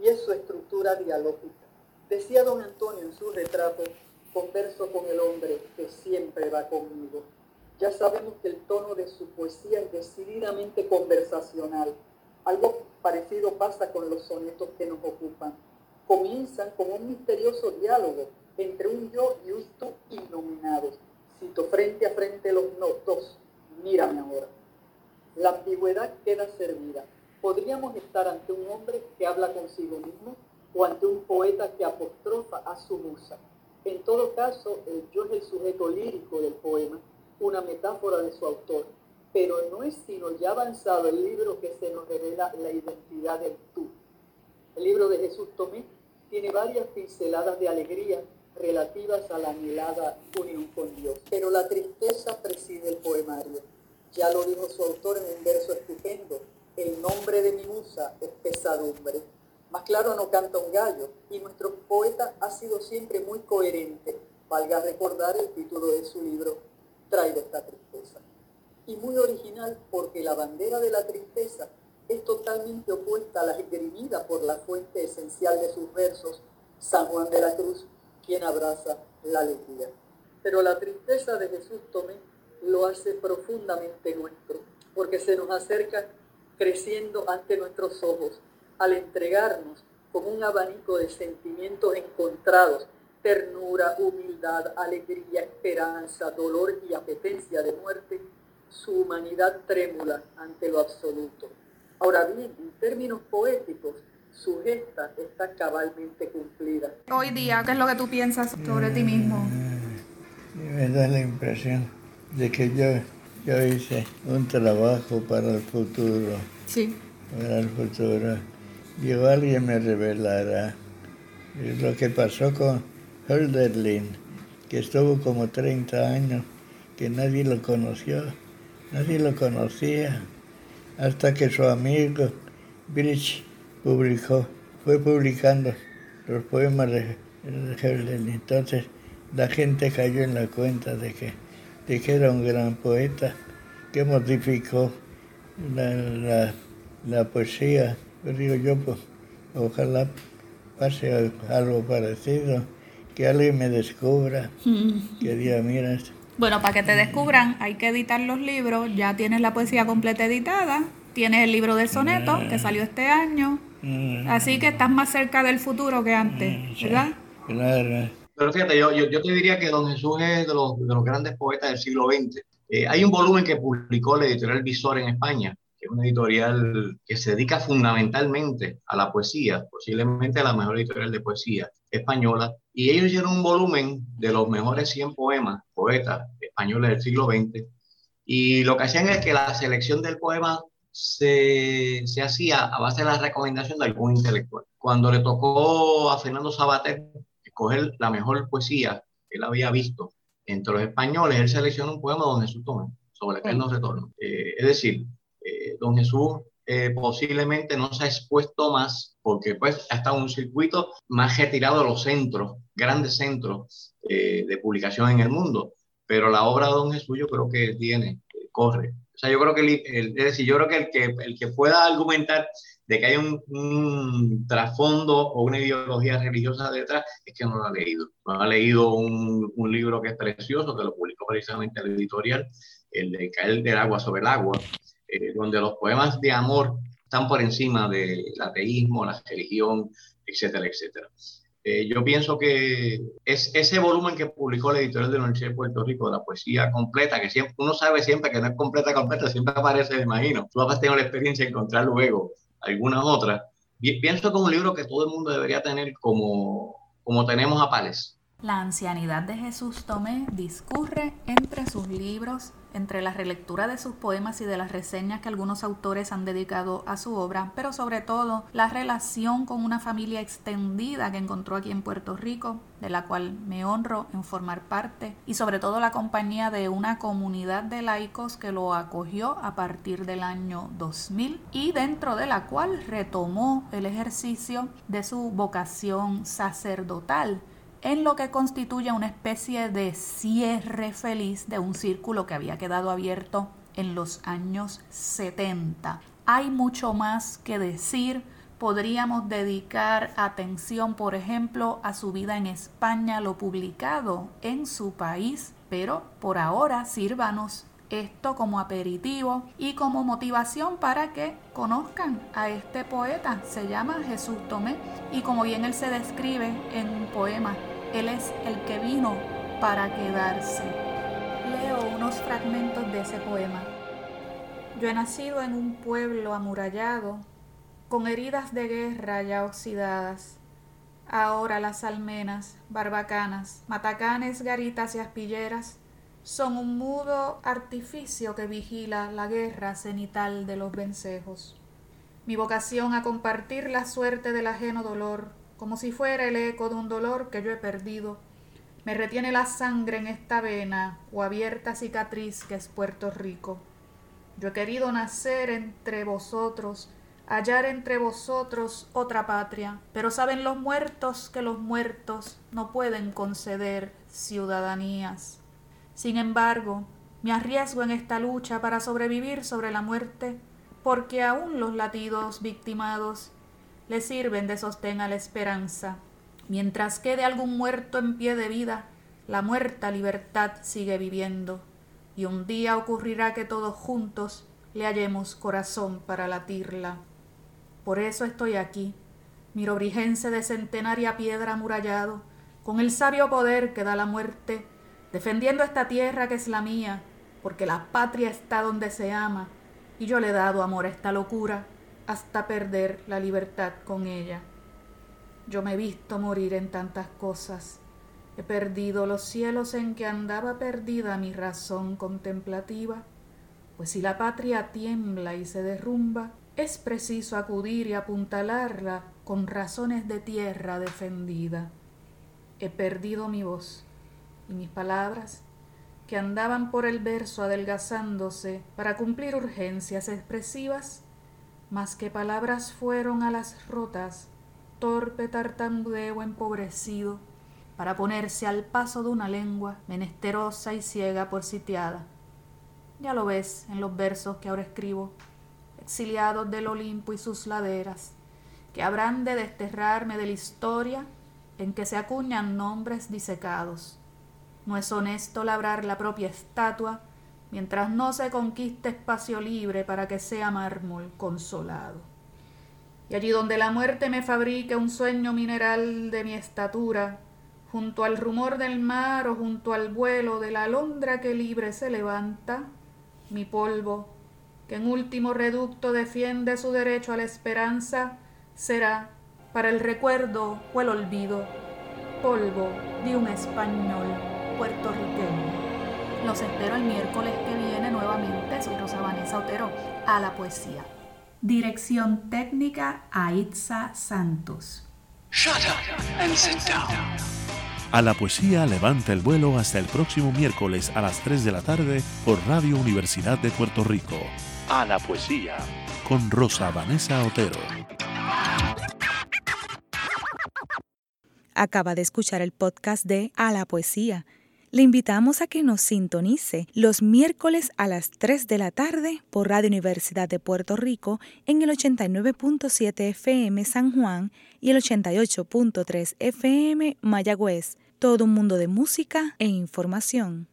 y es su estructura dialógica. Decía don Antonio en su retrato converso con el hombre que siempre va conmigo. Ya sabemos que el tono de su poesía es decididamente conversacional. Algo parecido pasa con los sonetos que nos ocupan. Comienzan como un misterioso diálogo entre un yo y un tú innominados. Cito frente a frente los notos. Mírame ahora. La ambigüedad queda servida. ¿Podríamos estar ante un hombre que habla consigo mismo? o ante un poeta que apostrofa a su musa. En todo caso, el yo es el sujeto lírico del poema, una metáfora de su autor, pero no es sino ya avanzado el libro que se nos revela la identidad del tú. El libro de Jesús Tomé tiene varias pinceladas de alegría relativas a la anhelada unión con Dios, pero la tristeza preside el poemario. Ya lo dijo su autor en un verso estupendo, el nombre de mi musa es pesadumbre. Más claro no canta un gallo, y nuestro poeta ha sido siempre muy coherente, valga recordar el título de su libro, Traigo esta tristeza. Y muy original porque la bandera de la tristeza es totalmente opuesta a la esgrimida por la fuente esencial de sus versos, San Juan de la Cruz, quien abraza la alegría. Pero la tristeza de Jesús Tomé lo hace profundamente nuestro, porque se nos acerca creciendo ante nuestros ojos al entregarnos con un abanico de sentimientos encontrados, ternura, humildad, alegría, esperanza, dolor y apetencia de muerte, su humanidad trémula ante lo absoluto. Ahora bien, en términos poéticos, su gesta está cabalmente cumplida. Hoy día, ¿qué es lo que tú piensas sobre ti mismo? Me da la impresión de que yo, yo hice un trabajo para el futuro. Sí. Para el futuro y alguien me revelará lo que pasó con Hölderlin, que estuvo como 30 años, que nadie lo conoció, nadie lo conocía, hasta que su amigo Brich publicó, fue publicando los poemas de Hölderlin. Entonces la gente cayó en la cuenta de que, de que era un gran poeta que modificó la, la poesía pues digo yo, pues ojalá pase algo parecido, que alguien me descubra, que diga, mira. Bueno, para que te descubran hay que editar los libros, ya tienes la poesía completa editada, tienes el libro del soneto que salió este año, así que estás más cerca del futuro que antes, ¿verdad? Claro. Pero fíjate, yo, yo, te diría que Don Jesús es de los, de los grandes poetas del siglo XX. Eh, hay un volumen que publicó la editorial Visor en España, que es una editorial que se dedica fundamentalmente a la poesía, posiblemente la mejor editorial de poesía española, y ellos hicieron un volumen de los mejores 100 poemas, poetas españoles del siglo XX, y lo que hacían es que la selección del poema se, se hacía a base de la recomendación de algún intelectual. Cuando le tocó a Fernando Sabater escoger la mejor poesía que él había visto entre los españoles, él seleccionó un poema donde Jesús Tomé, sobre el que él no retorno. Eh, es decir, eh, don Jesús eh, posiblemente no se ha expuesto más porque pues ha estado en un circuito más retirado de los centros, grandes centros eh, de publicación en el mundo. Pero la obra de don Jesús yo creo que tiene, corre. O sea, yo creo que, el, es decir, yo creo que el, que el que pueda argumentar de que hay un, un, trasfondo o una ideología religiosa detrás, es que no lo ha leído. No ha leído un, un libro que es precioso, que lo publicó precisamente el editorial, el de Caer del agua sobre el agua, eh, donde los poemas de amor están por encima del ateísmo, la religión, etcétera, etcétera. Eh, yo pienso que es ese volumen que publicó la editorial de la Universidad de Puerto Rico, la poesía completa, que siempre, uno sabe siempre que no es completa, completa, siempre aparece, me imagino. Tú has tenido la experiencia de encontrar luego algunas otras. Pienso que es un libro que todo el mundo debería tener como, como tenemos a Pales. La ancianidad de Jesús Tomé discurre entre sus libros entre la relectura de sus poemas y de las reseñas que algunos autores han dedicado a su obra, pero sobre todo la relación con una familia extendida que encontró aquí en Puerto Rico, de la cual me honro en formar parte, y sobre todo la compañía de una comunidad de laicos que lo acogió a partir del año 2000 y dentro de la cual retomó el ejercicio de su vocación sacerdotal en lo que constituye una especie de cierre feliz de un círculo que había quedado abierto en los años 70. Hay mucho más que decir. Podríamos dedicar atención, por ejemplo, a su vida en España, lo publicado en su país, pero por ahora sírvanos esto como aperitivo y como motivación para que conozcan a este poeta. Se llama Jesús Tomé y como bien él se describe en un poema él es el que vino para quedarse. Leo unos fragmentos de ese poema. Yo he nacido en un pueblo amurallado, con heridas de guerra ya oxidadas, Ahora las almenas, barbacanas, matacanes, garitas y aspilleras son un mudo artificio que vigila la guerra cenital de los vencejos. Mi vocación a compartir la suerte del ajeno dolor, como si fuera el eco de un dolor que yo he perdido, me retiene la sangre en esta vena o abierta cicatriz que es Puerto Rico. Yo he querido nacer entre vosotros, hallar entre vosotros otra patria, pero saben los muertos que los muertos no pueden conceder ciudadanías. Sin embargo, me arriesgo en esta lucha para sobrevivir sobre la muerte, porque aún los latidos victimados le sirven de sostén a la esperanza. Mientras quede algún muerto en pie de vida, la muerta libertad sigue viviendo, y un día ocurrirá que todos juntos le hallemos corazón para latirla. Por eso estoy aquí, mirobrigense de centenaria piedra amurallado, con el sabio poder que da la muerte, defendiendo esta tierra que es la mía, porque la patria está donde se ama, y yo le he dado amor a esta locura hasta perder la libertad con ella. Yo me he visto morir en tantas cosas, he perdido los cielos en que andaba perdida mi razón contemplativa, pues si la patria tiembla y se derrumba, es preciso acudir y apuntalarla con razones de tierra defendida. He perdido mi voz, y mis palabras, que andaban por el verso adelgazándose para cumplir urgencias expresivas, más que palabras fueron a las rotas, torpe tartamudeo empobrecido, para ponerse al paso de una lengua menesterosa y ciega por sitiada. Ya lo ves en los versos que ahora escribo, exiliados del Olimpo y sus laderas, que habrán de desterrarme de la historia en que se acuñan nombres disecados no es honesto labrar la propia estatua mientras no se conquiste espacio libre para que sea mármol consolado. Y allí donde la muerte me fabrique un sueño mineral de mi estatura, junto al rumor del mar o junto al vuelo de la alondra que libre se levanta, mi polvo, que en último reducto defiende su derecho a la esperanza, será, para el recuerdo o el olvido, polvo de un español puertorriqueño. Los espero el miércoles que viene nuevamente. Soy Rosa Vanessa Otero a la poesía. Dirección técnica Aitza Santos. Shut up and sit down. A la poesía levanta el vuelo hasta el próximo miércoles a las 3 de la tarde por Radio Universidad de Puerto Rico. A la poesía con Rosa Vanessa Otero. Acaba de escuchar el podcast de A la poesía le invitamos a que nos sintonice los miércoles a las 3 de la tarde por Radio Universidad de Puerto Rico en el 89.7 FM San Juan y el 88.3 FM Mayagüez. Todo un mundo de música e información.